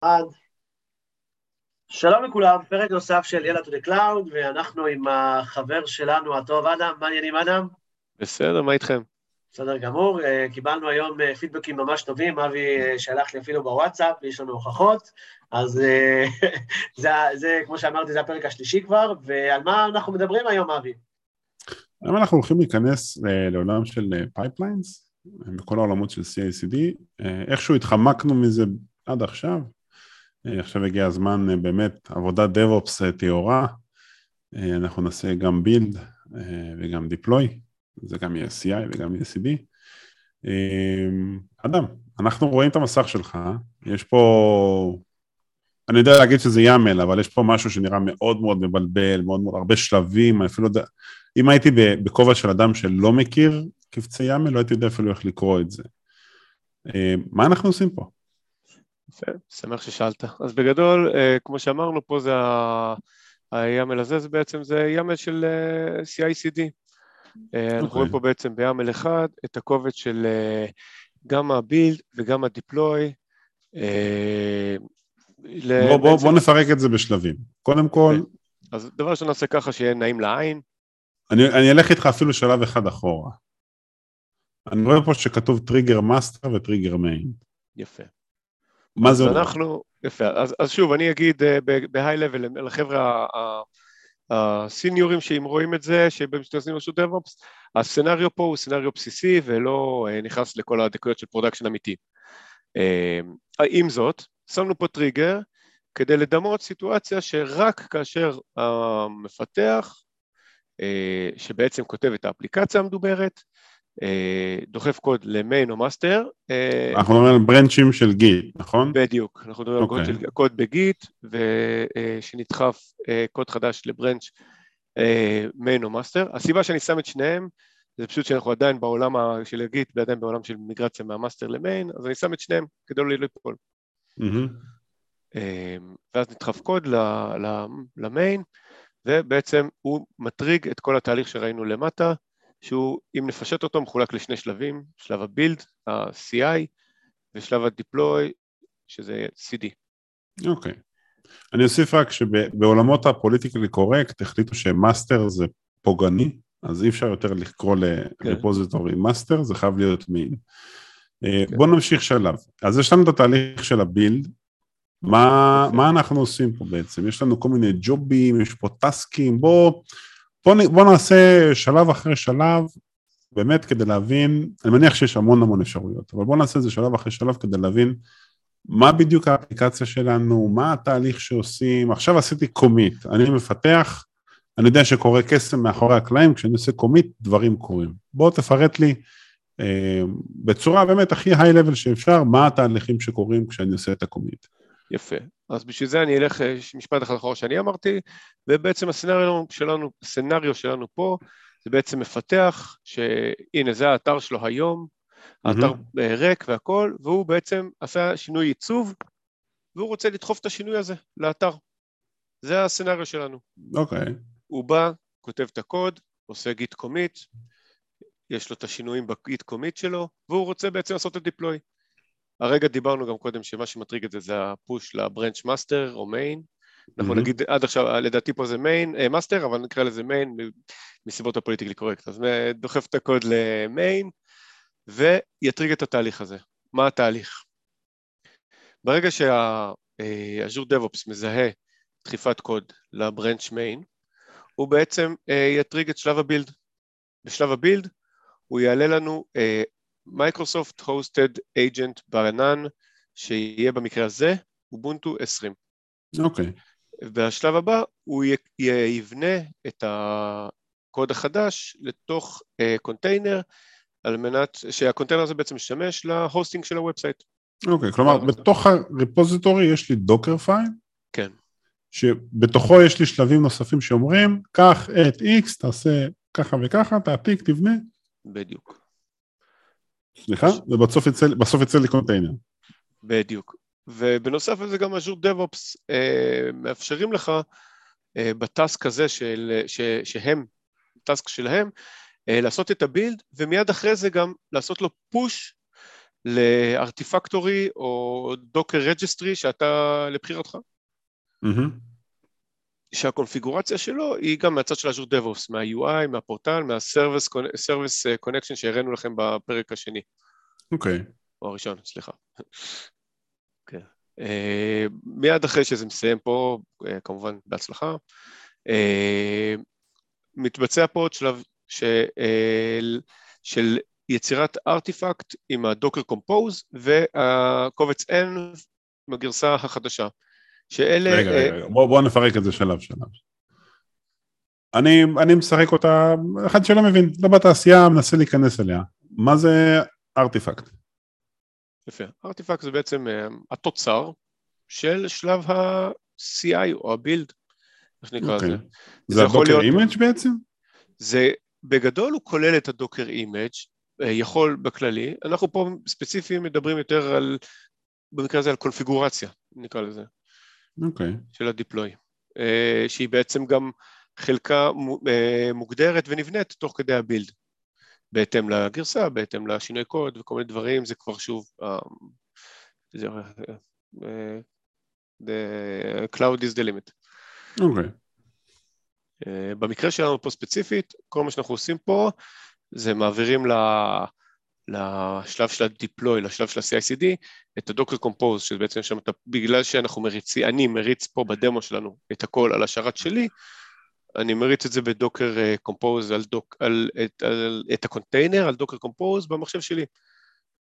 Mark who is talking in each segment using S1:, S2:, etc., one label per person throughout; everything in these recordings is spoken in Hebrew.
S1: אחד. שלום לכולם, פרק נוסף של יאללה to the cloud, ואנחנו עם החבר שלנו הטוב אדם, מה העניינים אדם?
S2: בסדר, מה איתכם?
S1: בסדר גמור, אה, קיבלנו היום אה, פידבקים ממש טובים, אבי אה, שלח לי אפילו בוואטסאפ, יש לנו הוכחות, אז זה, זה, כמו שאמרתי, זה הפרק השלישי כבר, ועל מה אנחנו מדברים היום, אבי?
S3: היום אנחנו הולכים להיכנס לעולם של pipelines, בכל העולמות של CICD, איכשהו התחמקנו מזה עד עכשיו, עכשיו הגיע הזמן באמת עבודת DevOps טהורה, אנחנו נעשה גם בילד וגם דיפלוי, זה גם יהיה CI וגם יהיה CD. אדם, אנחנו רואים את המסך שלך, יש פה, אני יודע להגיד שזה יאמל, אבל יש פה משהו שנראה מאוד מאוד מבלבל, מאוד מאוד, הרבה שלבים, אני אפילו יודע, אם הייתי בכובע של אדם שלא מכיר קבצי יאמל, לא הייתי יודע אפילו איך לקרוא את זה. מה אנחנו עושים פה?
S2: יפה, שמח ששאלת. אז בגדול, אה, כמו שאמרנו, פה זה ה-YAML הזה, זה בעצם זה YAML של אה, CI/CD. אה, אנחנו רואים אוקיי. פה בעצם ב-YAML אחד את הקובץ של גם ה-build וגם ה-deploy.
S3: בוא, בוא, בוא נפרק את זה בשלבים. קודם כל...
S2: אוקיי. אז דבר ראשון נעשה ככה שיהיה נעים לעין.
S3: אני, אני אלך איתך אפילו שלב אחד אחורה. אני רואה פה שכתוב trigger master ו trigger main.
S2: יפה.
S3: מה זה אומר?
S2: אנחנו, יפה, אז, אז שוב, אני אגיד אה, ב high level לחבר'ה הסיניורים שאם רואים את זה, שבמשתתפים רשות DevOps, ה scenario פה הוא סצנריו בסיסי ולא אה, נכנס לכל הדקויות של production אמיתי. אה, עם זאת, שמנו פה טריגר כדי לדמות סיטואציה שרק כאשר המפתח, שבעצם כותב את האפליקציה המדוברת, אה, דוחף קוד ל main או master.
S3: אה, אנחנו מדברים על ברנצ'ים של Git, נכון?
S2: בדיוק, אנחנו מדברים על קוד, אוקיי. של, קוד ב Git, ושנדחף אה, קוד חדש ל branch main או master. הסיבה שאני שם את שניהם, זה פשוט שאנחנו עדיין בעולם של ה Git, ועדיין בעולם של מיגרציה מה master ל main, אז אני שם את שניהם כדי לא ליפול. ואז נדחף קוד ל main, ובעצם הוא מטריג את כל התהליך שראינו למטה, שהוא, אם נפשט אותו, מחולק לשני שלבים, שלב ה build, ה-CI, ושלב ה-deploy, שזה CD.
S3: אוקיי. Okay. אני אוסיף רק שבעולמות ה politically correct החליטו ש master זה פוגעני, אז אי אפשר יותר לקרוא ל repository כן. master, זה חייב להיות מין. אה, כן. בואו נמשיך שלב. אז יש לנו את התהליך של ה build, מה, אוקיי. מה אנחנו עושים פה בעצם? יש לנו כל מיני ג'ובים, יש פה טסקים, בואו בוא, בוא נעשה שלב אחרי שלב, באמת כדי להבין, אני מניח שיש המון המון אפשרויות, אבל בוא נעשה איזה שלב אחרי שלב כדי להבין מה בדיוק האפליקציה שלנו, מה התהליך שעושים, עכשיו עשיתי קומיט, אני מפתח, אני יודע שקורה קסם מאחורי הקלעים, כשאני עושה קומיט דברים קורים. בוא תפרט לי אה, בצורה באמת הכי היי-לבל שאפשר, מה התהליכים שקורים כשאני עושה את הקומיט.
S2: יפה. אז בשביל זה אני אלך אה, משפט אחד אחרון שאני אמרתי, ובעצם הסצנריו שלנו, הסצנריו שלנו פה, זה בעצם מפתח, שהנה זה האתר שלו היום, האתר mm-hmm. ריק והכל, והוא בעצם עשה שינוי עיצוב, והוא רוצה לדחוף את השינוי הזה לאתר. זה הסצנריו שלנו.
S3: אוקיי. Okay.
S2: הוא בא, כותב את הקוד, עושה Git commit, יש לו את השינויים ב Git commit שלו, והוא רוצה בעצם לעשות את deploy. הרגע דיברנו גם קודם שמה שמטריג את זה זה ה push ל branch master או main. אנחנו mm-hmm. נגיד עד עכשיו, לדעתי פה זה main, אה, master, אבל נקרא לזה main מסיבות ה politically correct. אז דוחף את הקוד ל main ויטריג את התהליך הזה. מה התהליך? ברגע שה Azure DevOps מזהה דחיפת קוד ל branch main, הוא בעצם אה, יטריג את שלב ה build. בשלב ה build הוא יעלה לנו אה, Microsoft hosted agent בענן, שיהיה במקרה הזה Ubuntu 20.
S3: אוקיי. Okay.
S2: והשלב הבא הוא יבנה את הקוד החדש לתוך container, אה, על מנת שהקונטיינר הזה בעצם ישמש ל hosting של ה website.
S3: אוקיי, okay, כלומר בתוך ה repository יש לי Docker file?
S2: כן.
S3: שבתוכו יש לי שלבים נוספים שאומרים, קח את X, תעשה ככה וככה, תעתיק, תבנה.
S2: בדיוק.
S3: סליחה? ובסוף יצא לי קונטיינר.
S2: בדיוק. ובנוסף לזה גם אג'ור DevOps אה, מאפשרים לך אה, ב task הזה של, ש, שהם, task שלהם, אה, לעשות את ה build ומיד אחרי זה גם לעשות לו push ל Artifactory או Docker registry שאתה לבחירתך.
S3: מהמם.
S2: שהקונפיגורציה שלו היא גם מהצד של Azure DevOps, מה UI, מהפורטל, מה Service Connection שהראינו לכם בפרק השני,
S3: אוקיי.
S2: או הראשון, סליחה. כן. אה, מיד אחרי שזה מסיים פה, אה, כמובן בהצלחה, אה, מתבצע פה עוד שלב ש, אה, של יצירת ארטיפקט עם הדוקר קומפוז והקובץ N בגרסה החדשה. שאלה...
S3: רגע,
S2: אה,
S3: רגע, בוא, בוא נפרק את זה שלב שלב. אני, אני משחק אותה, אחד שלא מבין, לא בתעשייה, מנסה להיכנס אליה. מה זה ארטיפקט?
S2: יפה. ארטיפקט זה בעצם אה, התוצר של שלב ה-CI או הבילד, איך שנקרא
S3: אוקיי.
S2: לזה.
S3: זה
S2: יכול
S3: ה Docker
S2: להיות-
S3: image בעצם?
S2: זה בגדול הוא כולל את ה Docker image, יכול בכללי, אנחנו פה ספציפיים מדברים יותר על, במקרה הזה על קונפיגורציה, נקרא לזה,
S3: אוקיי.
S2: של ה deploy, אה, שהיא בעצם גם חלקה אה, מוגדרת ונבנית תוך כדי ה build, בהתאם לגרסה, בהתאם לשינוי קוד וכל מיני דברים, זה כבר שוב, אה, זה, the cloud is the limit.
S3: אוקיי.
S2: אה, במקרה שלנו פה ספציפית, כל מה שאנחנו עושים פה זה מעבירים ל... לשלב של ה deploy, לשלב של ה CICD, את ה Docker Compose, שבעצם שם אתה, בגלל שאנחנו מריצים, אני מריץ פה בדמו שלנו את הכל על השרת שלי, אני מריץ את זה ב Docker Compose על, Doc, על, את, על את הקונטיינר, על Docker Compose במחשב שלי.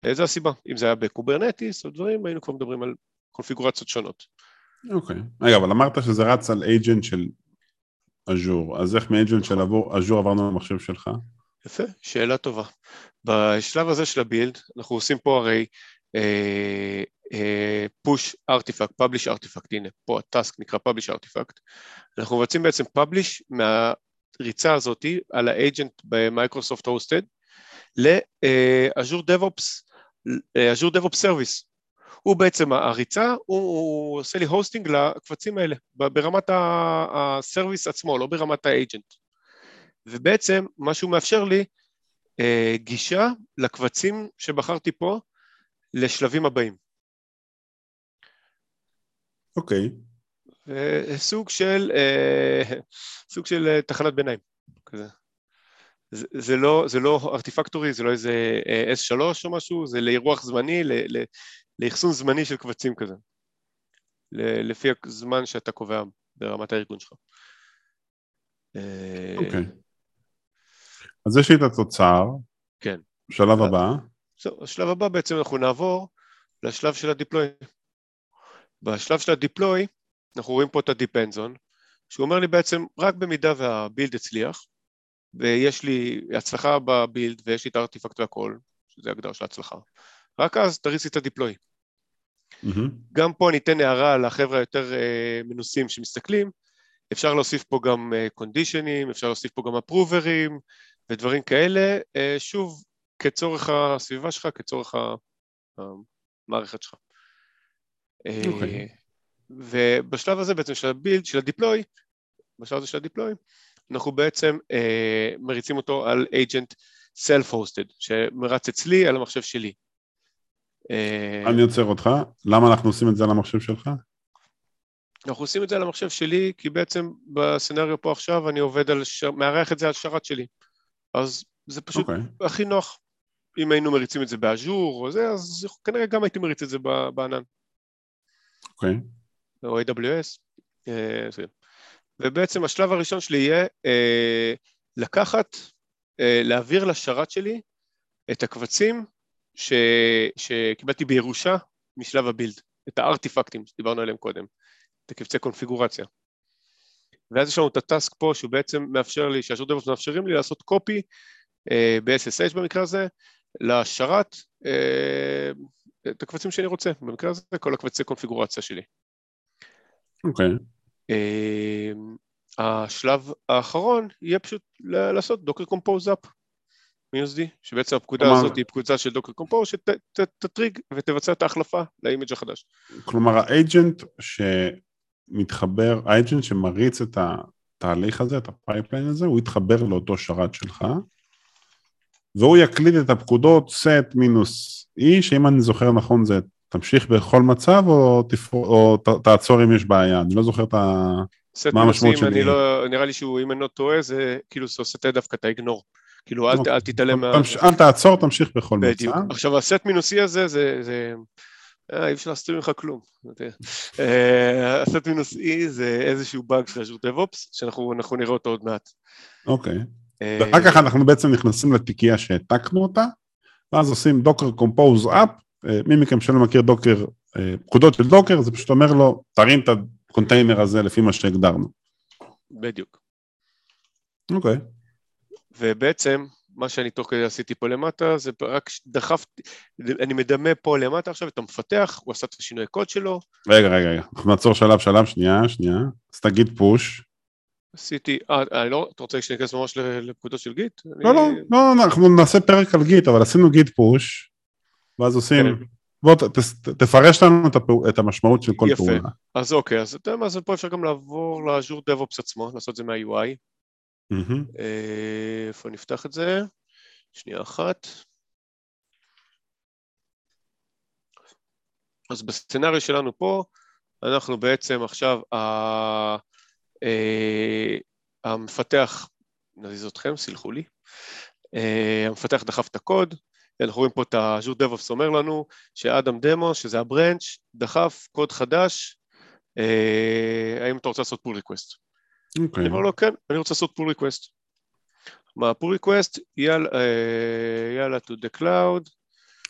S2: אה, זו הסיבה, אם זה היה ב Kubernetes או דברים, היינו כבר מדברים על קונפיגורציות שונות.
S3: אוקיי. רגע, אבל אמרת שזה רץ על agent של אג'ור, אז איך מ-agent של אג'ור עברנו למחשב שלך?
S2: יפה, שאלה טובה. בשלב הזה של ה build, אנחנו עושים פה הרי אה, push artifact, publish artifact, הנה, פה ה task נקרא publish artifact. אנחנו מבצעים בעצם publish מהריצה הזאת על ה agent ב Microsoft hosted ל Azure DevOps, אה, Azure DevOps Service. הוא בעצם, הריצה, הוא, הוא עושה לי hosting לקבצים האלה, ברמת ה service עצמו, לא ברמת ה agent. ובעצם מה שהוא מאפשר לי, אה, גישה לקבצים שבחרתי פה לשלבים הבאים.
S3: אוקיי.
S2: אה, סוג של, אה, סוג של אה, תחנת ביניים, כזה. זה, זה, לא, זה לא ארטיפקטורי, זה לא איזה אה, S3 או משהו, זה לאירוח זמני, ל- ל- לאחסון זמני של קבצים כזה, ל- לפי הזמן שאתה קובע ברמת הארגון שלך. אה,
S3: אוקיי. אז יש לי את התוצר.
S2: כן.
S3: שלב הבא.
S2: זהו, השלב הבא בעצם אנחנו נעבור לשלב של הדיפלוי. בשלב של הדיפלוי, אנחנו רואים פה את on, שהוא אומר לי בעצם, רק במידה והבילד הצליח, ויש לי הצלחה בבילד ויש לי את הארטיפקט והכל, שזה הגדרה של ההצלחה, רק אז תריץ לי את הדיפלוי.
S3: מהמם.
S2: גם פה אני אתן הערה לחבר'ה היותר אה, מנוסים שמסתכלים, אפשר להוסיף פה גם קונדישנים, אפשר להוסיף פה גם אפרוברים ודברים כאלה, אה, שוב, כצורך הסביבה שלך, כצורך המערכת שלך. אה,
S3: אוקיי.
S2: ובשלב הזה בעצם של הבילד, של הדיפלוי, בשלב הזה של הדיפלוי, אנחנו בעצם אה, מריצים אותו על agent self-hosted, שמרץ אצלי על המחשב שלי. אה,
S3: אני עוצר אותך. למה אנחנו עושים את זה על המחשב שלך?
S2: אנחנו עושים את זה על המחשב שלי, כי בעצם בסצנריו פה עכשיו אני עובד על, ש... מארח את זה על שרת שלי. אז זה פשוט
S3: אוקיי.
S2: הכי נוח. אם היינו מריצים את זה באז'ור או זה, אז כנראה גם הייתי מריץ את זה בענן,
S3: אוקיי.
S2: או AWS. אה. ובעצם השלב הראשון שלי יהיה אה, לקחת, אה, להעביר לשרת שלי את הקבצים ש... שקיבלתי בירושה משלב הבילד, את הארטיפקטים שדיברנו עליהם קודם, את הקבצי קונפיגורציה. ואז יש לנו את הטאסק פה שהוא בעצם מאפשר לי, שהשור דבוס מאפשרים לי לעשות קופי אה, ב-SSH במקרה הזה, לשרת אה, את הקבצים שאני רוצה, במקרה הזה כל הקבצי קונפיגורציה שלי.
S3: אוקיי.
S2: אה, השלב האחרון יהיה פשוט לעשות דוקר קומפוז אפ מ-USD, שבעצם הפקודה
S3: כלומר-
S2: הזאת היא פקודה של דוקר קומפוז שתטריג ותבצע את ההחלפה לאימג' החדש.
S3: כלומר ה agent שמתחבר, ה agent שמריץ את התהליך הזה, את ה pipeline הזה, הוא יתחבר לאותו שרת שלך, והוא יקליד את הפקודות set מינוס e, שאם אני זוכר נכון זה תמשיך בכל מצב או, תפ... או ת... תעצור אם יש בעיה, אני לא זוכר את ה... מה המשמעות
S2: מינוסים,
S3: של
S2: אני
S3: E?
S2: לא, נראה לי שהוא, אם אני לא טועה, זה כאילו זה עושה דווקא את ה ignore. כאילו, אל,
S3: אוקיי.
S2: אל תתעלם מה...
S3: אל תעצור, תמשיך בכל
S2: בדיוק.
S3: מצב.
S2: עכשיו, ה set מינוס E הזה, זה... זה... אה, אי אפשר להסתיר ממך כלום. אה, הסט מינוס E זה איזשהו באג של אג'ור DevOps, שאנחנו אנחנו נראה אותו עוד מעט.
S3: אוקיי.
S2: אה,
S3: ואחר כך אנחנו בעצם נכנסים לתיקייה שהעתקנו אותה, ואז עושים Docker Compose up, מי מכם שלא מכיר Docker, פקודות של Docker, זה פשוט אומר לו, תרים את הקונטיינר הזה לפי מה שהגדרנו.
S2: בדיוק.
S3: אוקיי.
S2: ובעצם, מה שאני תוך כדי עשיתי פה למטה, זה רק דחפתי, אני מדמה פה למטה עכשיו את המפתח, הוא עשה את השינוי קוד שלו,
S3: רגע, רגע, רגע, אנחנו נעצור שלב, שלב, שנייה, שנייה. אז תגיד פוש.
S2: עשיתי, אה, אה, לא, אתה רוצה שניכנס ממש לפקודות של גיט?
S3: לא, לא, לא, לא, אנחנו נעשה פרק על גיט, אבל עשינו גיט פוש, ואז עושים,
S2: כן.
S3: בוא ת- ת- תפרש לנו את הפעו- את המשמעות של כל
S2: יפה.
S3: פעולה.
S2: אז אוקיי, אז אתה יודע מה, אז פה אפשר גם לעבור לאז'ור DevOps עצמו, לעשות את זה מה-UI. איפה נפתח את זה? שנייה אחת. אז בסצנריו שלנו פה, אנחנו בעצם עכשיו, ה- אה, המפתח, נזיז אתכם, סלחו לי, אה, המפתח דחף את הקוד, אנחנו רואים פה את האז'ור DevOps אומר לנו שאדם דמו, שזה הברנץ', דחף קוד חדש, אה, האם אתה רוצה לעשות pull request?
S3: אוקיי.
S2: אני אומר לו, כן, אני רוצה לעשות pull request. מה request? יאללה, אה, יאללה to the cloud,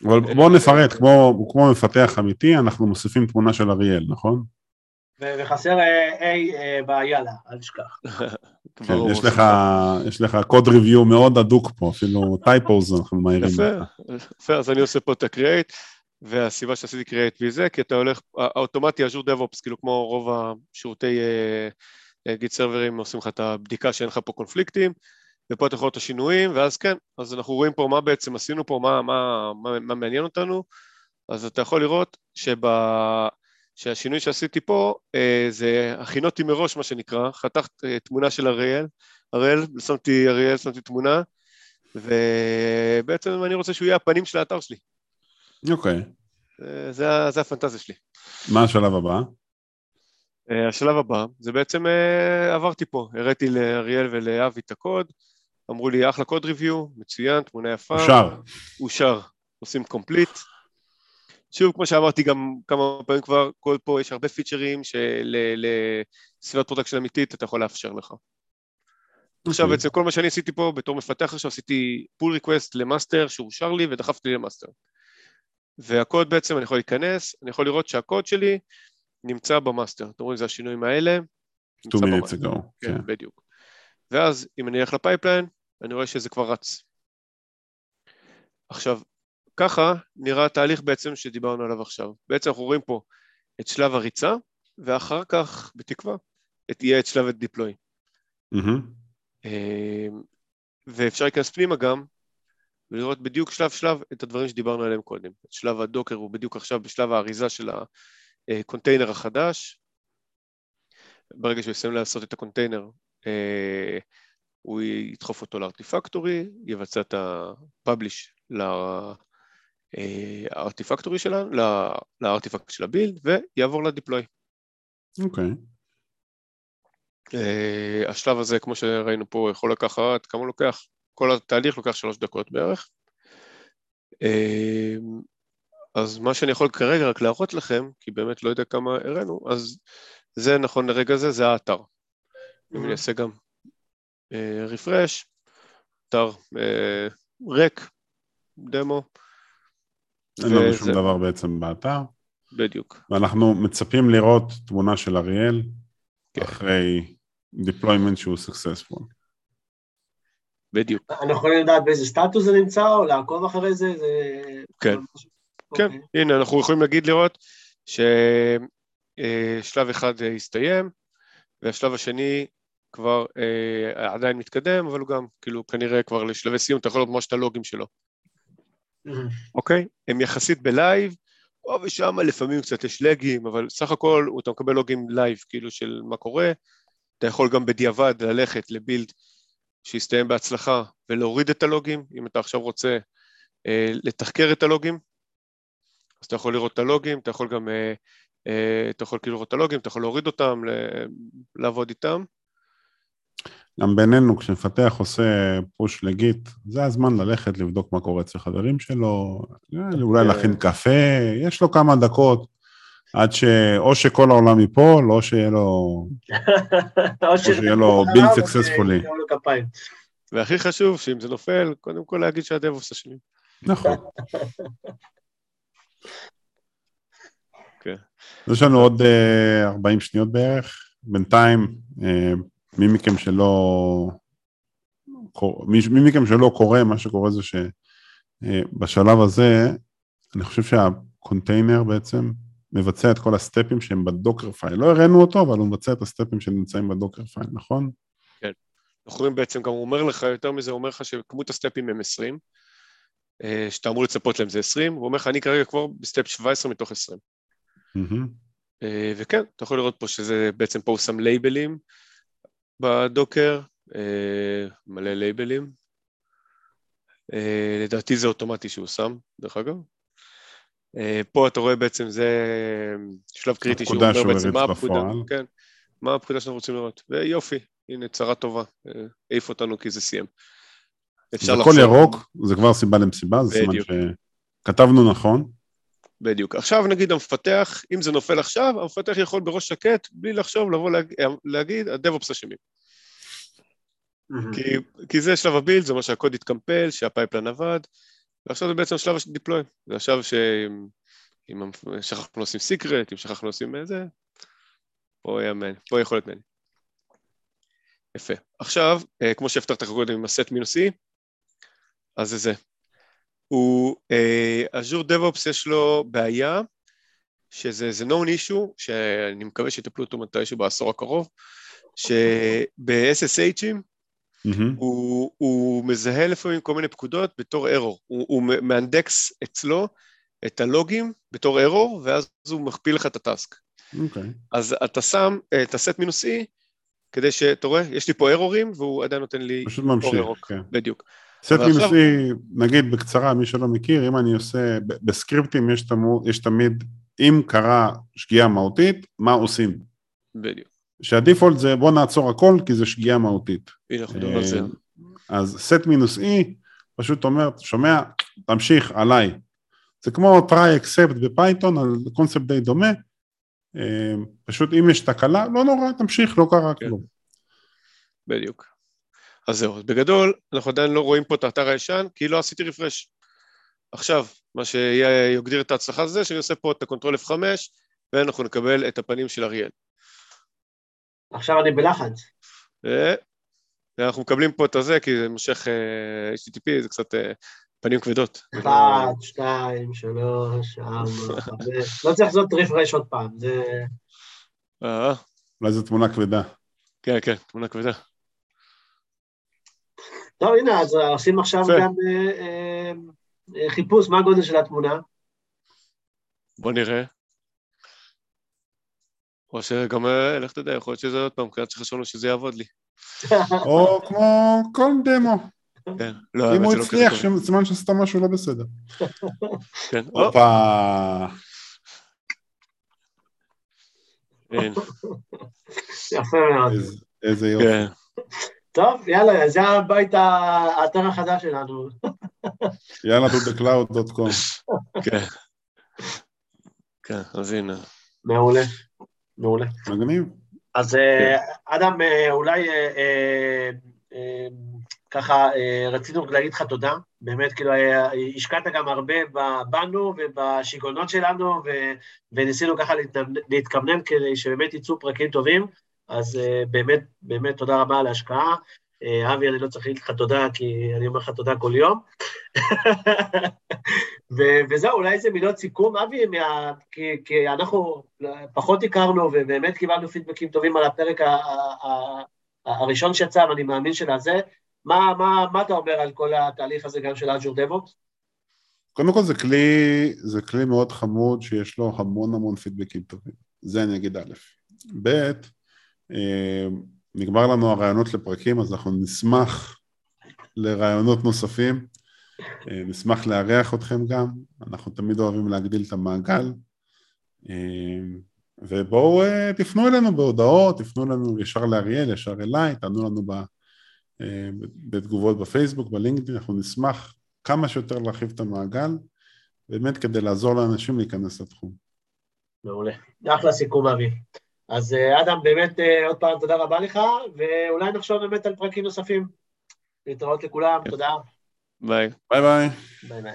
S3: אבל בואו נפרט, כמו כמו מפתח אמיתי, אנחנו מוסיפים תמונה של אריאל, נכון?
S1: וחסר אה, A אה, ביאללה, אל תשכח.
S3: כן. יש לך, יש לך קוד ריוויו מאוד הדוק פה, אפילו טייפוז אנחנו מעירים.
S2: יפה. יפה, אז אני עושה פה את ה-create, והסיבה שעשיתי create וזה, כי אתה הולך, האוטומטי אג'ור DevOps, כאילו כמו רוב השירותי גיט סרברים עושים לך את הבדיקה שאין לך פה קונפליקטים, ופה אתה יכול לראות את השינויים, ואז כן, אז אנחנו רואים פה מה בעצם עשינו פה, מה, מה, מה, מה מעניין אותנו, אז אתה יכול לראות שב... שהשינוי שעשיתי פה אה, זה הכינותי מראש, מה שנקרא, חתכת אה, תמונה של אריאל, אריאל, שמתי אריאל, שמתי תמונה, ובעצם אני רוצה שהוא יהיה הפנים של האתר שלי.
S3: אוקיי,
S2: אה, זה, זה הפנטזיה שלי.
S3: מה השלב הבא?
S2: אה, השלב הבא, זה בעצם אה, עברתי פה, הראיתי לאריאל ולאבי את הקוד, אמרו לי אחלה code review, מצוין, תמונה יפה.
S3: אושר.
S2: אושר, עושים complete. שוב, כמו שאמרתי גם כמה פעמים כבר, כל פה יש הרבה פיצ'רים שלסביבת production אמיתית אתה יכול לאפשר לך. עכשיו
S3: אוקיי.
S2: בעצם כל מה שאני עשיתי פה בתור מפתח עכשיו, עשיתי pull request ל master שאושר לי ודחפתי ל master. והקוד בעצם, אני יכול להיכנס, אני יכול לראות שהקוד שלי נמצא ב master. אתם רואים, זה השינויים האלה.
S3: two
S2: נמצא
S3: minutes
S2: ב master.
S3: ago.
S2: כן,
S3: כן.
S2: בדיוק. ואז אם אני אלך ל pipeline, אני רואה שזה כבר רץ. עכשיו, ככה נראה התהליך בעצם שדיברנו עליו עכשיו. בעצם אנחנו רואים פה את שלב הריצה, ואחר כך, בתקווה, את- יהיה את שלב ה
S3: deploy.
S2: אמ, ואפשר להיכנס פנימה גם, ולראות בדיוק שלב-שלב את הדברים שדיברנו עליהם קודם. את שלב ה Docker הוא בדיוק עכשיו בשלב האריזה של הקונטיינר החדש. ברגע שהוא יסיים לעשות את הקונטיינר, אה, הוא ידחוף אותו ל Artifactory, יבצע את ה publish ל Artifactory שלנו, ל- ל artifact של ה build, ויעבור ל deploy.
S3: אוקיי.
S2: Uh, השלב הזה, כמו שראינו פה, יכול לקחת, כמה לוקח? כל התהליך לוקח שלוש דקות בערך. Uh, אז מה שאני יכול כרגע רק להראות לכם, כי באמת לא יודע כמה הראינו, אז זה נכון לרגע זה, זה האתר. אם אני אעשה גם uh, refresh, אתר uh, ריק, דמו,
S3: אין לנו שום דבר בעצם באתר,
S2: בדיוק.
S3: ואנחנו מצפים לראות תמונה של אריאל
S2: כן.
S3: אחרי deployment שהוא successful.
S2: בדיוק.
S1: אנחנו יכולים לדעת באיזה סטטוס זה נמצא, או לעקוב אחרי זה? זה...
S2: כן. כן,
S1: אוקיי.
S2: הנה, אנחנו יכולים להגיד לראות ששלב אחד אה, הסתיים, והשלב השני כבר אה, עדיין מתקדם, אבל הוא גם, כאילו, כנראה כבר לשלבי סיום, אתה יכול לראות ממש את הלוגים שלו. אוקיי? הם יחסית ב live, פה ושם לפעמים קצת יש lag ים, אבל סך הכל אתה מקבל לוגים live, כאילו, של מה קורה. אתה יכול גם בדיעבד ללכת ל build שיסתיים בהצלחה ולהוריד את הלוגים, אם אתה עכשיו רוצה אה, לתחקר את הלוגים, אז אתה יכול לראות את הלוגים, אתה יכול גם, אה, אה, אתה יכול כאילו לראות את הלוגים, אתה יכול להוריד אותם, לעבוד איתם.
S3: גם בינינו, כשמפתח עושה push ל Git, זה הזמן ללכת לבדוק מה קורה אצל חברים שלו, אולי כן. להכין קפה, יש לו כמה דקות עד ש... או שכל העולם ייפול, או שיהיה לו... או שיהיה לו בילד סקסספולי.
S2: והכי חשוב, שאם זה נופל, קודם כל להגיד שהדבוס אשמים.
S3: נכון. כן. יש לנו עוד 40 אה, שניות בערך. בינתיים, אה, מי מכם שלא... מי מכם שלא קורא, מה שקורה זה שבשלב אה, הזה, אני חושב שהקונטיינר בעצם מבצע את כל ה step ים שהם ב Dockerfile. לא הראינו אותו, אבל הוא מבצע את ה step ים שנמצאים ב Dockerfile, נכון?
S2: כן. אנחנו רואים בעצם, גם הוא אומר לך, יותר מזה, הוא אומר לך שכמות ה step ים הם 20, אה, שאתה אמור לצפות להם זה 20, הוא אומר לך, אני כרגע כבר ב step 17 מתוך 20. אה, וכן, אתה יכול לראות פה שזה בעצם פה הוא שם לייבלים בדוקר, אה, מלא לייבלים. לדעתי זה אוטומטי שהוא שם, דרך אגב. פה אתה רואה בעצם זה שלב קריטי שהוא אומר בעצם מה הפקודה, כן, מה הפקודה שאנחנו רוצים לראות, ויופי, הנה צרה טובה, העיף אותנו כי זה סיים.
S3: אפשר לחזור. הכל ירוק, זה כבר סיבה למסיבה, זה סימן שכתבנו נכון.
S2: בדיוק. עכשיו נגיד המפתח, אם זה נופל עכשיו, המפתח יכול בראש שקט, בלי לחשוב, לבוא להגיד, להגיד הדב-אופס אשמים. כי, כי זה שלב הבילד, זה אומר שהקוד יתקמפל, שהפייפלן עבד, ועכשיו זה בעצם שלב הדיפלוי. זה עכשיו שאם אם שכחנו לשים סיקרט, אם שכחנו לשים איזה, פה, יאמן, פה יכול להיות מעניין. יפה. עכשיו, אה, כמו שהבטחת קודם עם הסט מינוס E, אז זה זה. הוא, אג'ור uh, DevOps יש לו בעיה, שזה known issue, שאני מקווה שיטפלו אותו מתישהו בעשור הקרוב, שב-SSHים mm-hmm. הוא, הוא מזהה לפעמים כל מיני פקודות בתור ארור, הוא, הוא מאנדקס אצלו את הלוגים בתור ארור, ואז הוא מכפיל לך את הטאסק. Okay. אוקיי. אז אתה שם את הסט מינוס E, כדי שאתה רואה, יש לי פה ארורים, והוא עדיין נותן לי
S3: פשוט ממשיך, ירוק. כן.
S2: בדיוק.
S3: סט מינוסי, נגיד בקצרה, מי שלא מכיר, אם אני עושה, ב script ים יש, תמו, יש תמיד, אם קרה שגיאה מהותית, מה עושים?
S2: בדיוק.
S3: שה default זה בוא נעצור הכל, כי זה שגיאה מהותית.
S2: הנה, אנחנו מדברים על זה.
S3: אז סט מינוס e, פשוט אומר, שומע, תמשיך הלאה. זה כמו try except ב Python, על קונספט די דומה. אה, פשוט אם יש תקלה, לא נורא, תמשיך, לא קרה כן. כלום.
S2: בדיוק. אז זהו, בגדול, אנחנו עדיין לא רואים פה את האתר הישן, כי לא עשיתי refresh. עכשיו, מה שיגדיר את ההצלחה זה שאני עושה פה את ה control F5, ואנחנו נקבל את הפנים של אריאל.
S1: עכשיו אני בלחץ.
S2: ואנחנו מקבלים פה את הזה, כי זה מושך uh, HTTP, זה קצת uh, פנים כבדות.
S1: אחת, שתיים, שלוש, ארבע, חמש. לא צריך לעשות refresh עוד פעם, זה...
S3: אולי זו תמונה כבדה.
S2: כן, כן, תמונה כבדה.
S1: טוב, הנה, אז עושים עכשיו גם אה, אה, אה, חיפוש, מה הגודל של התמונה?
S2: בוא נראה. או שגם, לך תדע, יכול להיות שזה עוד פעם, כי עד שחשבנו שזה יעבוד לי.
S3: או כמו כל דמו. כן, לא, אם הוא לא הצליח, סימן שעשית משהו לא בסדר. כן, הופה.
S1: יפה מאוד.
S3: איזה יופי.
S1: טוב, יאללה, זה הבית האתר החדש שלנו.
S3: יאללה, דודקלאוד.com.
S2: כן. כן, אז הנה.
S1: מעולה, מעולה.
S3: מגניב.
S1: אז אה. אדם, אה, אולי אה, ככה רצינו להגיד לך תודה, באמת, כאילו, השקעת גם הרבה בנו ובשיגעונות שלנו, וניסינו ככה להתכוונן כדי שבאמת יצאו פרקים טובים. אז uh, באמת, באמת תודה רבה על ההשקעה. Uh, אבי, אני לא צריך להגיד לך תודה, כי אני אומר לך תודה כל יום. ו- וזהו, אולי איזה מילות סיכום, אבי, מה... כי, כי אנחנו פחות הכרנו, ובאמת קיבלנו פידבקים טובים על הפרק ה- ה- ה- הראשון שיצא, ואני מאמין של הזה. מה, מה, מה אתה אומר על כל התהליך הזה גם של אג'ור דבוקס?
S3: קודם כל זה כלי, זה כלי מאוד חמוד שיש לו המון המון פידבקים טובים. זה אני אגיד א'. ב', נגמר לנו הרעיונות לפרקים, אז אנחנו נשמח לרעיונות נוספים. אה, נשמח לארח אתכם גם, אנחנו תמיד אוהבים להגדיל את המעגל. אה, ובואו אה, תפנו אלינו בהודעות, תפנו אלינו ישר לאריאל, ישר אליי, תענו לנו ב, בתגובות בפייסבוק, ב LinkedIn, אנחנו נשמח כמה שיותר להרחיב את המעגל, באמת כדי לעזור לאנשים להיכנס לתחום.
S1: מעולה. אחלה סיכום, אבי. אז אדם, באמת עוד פעם תודה רבה לך, ואולי נחשוב באמת על פרקים נוספים. להתראות לכולם, תודה.
S2: ביי.
S3: ביי ביי.
S1: ביי ביי.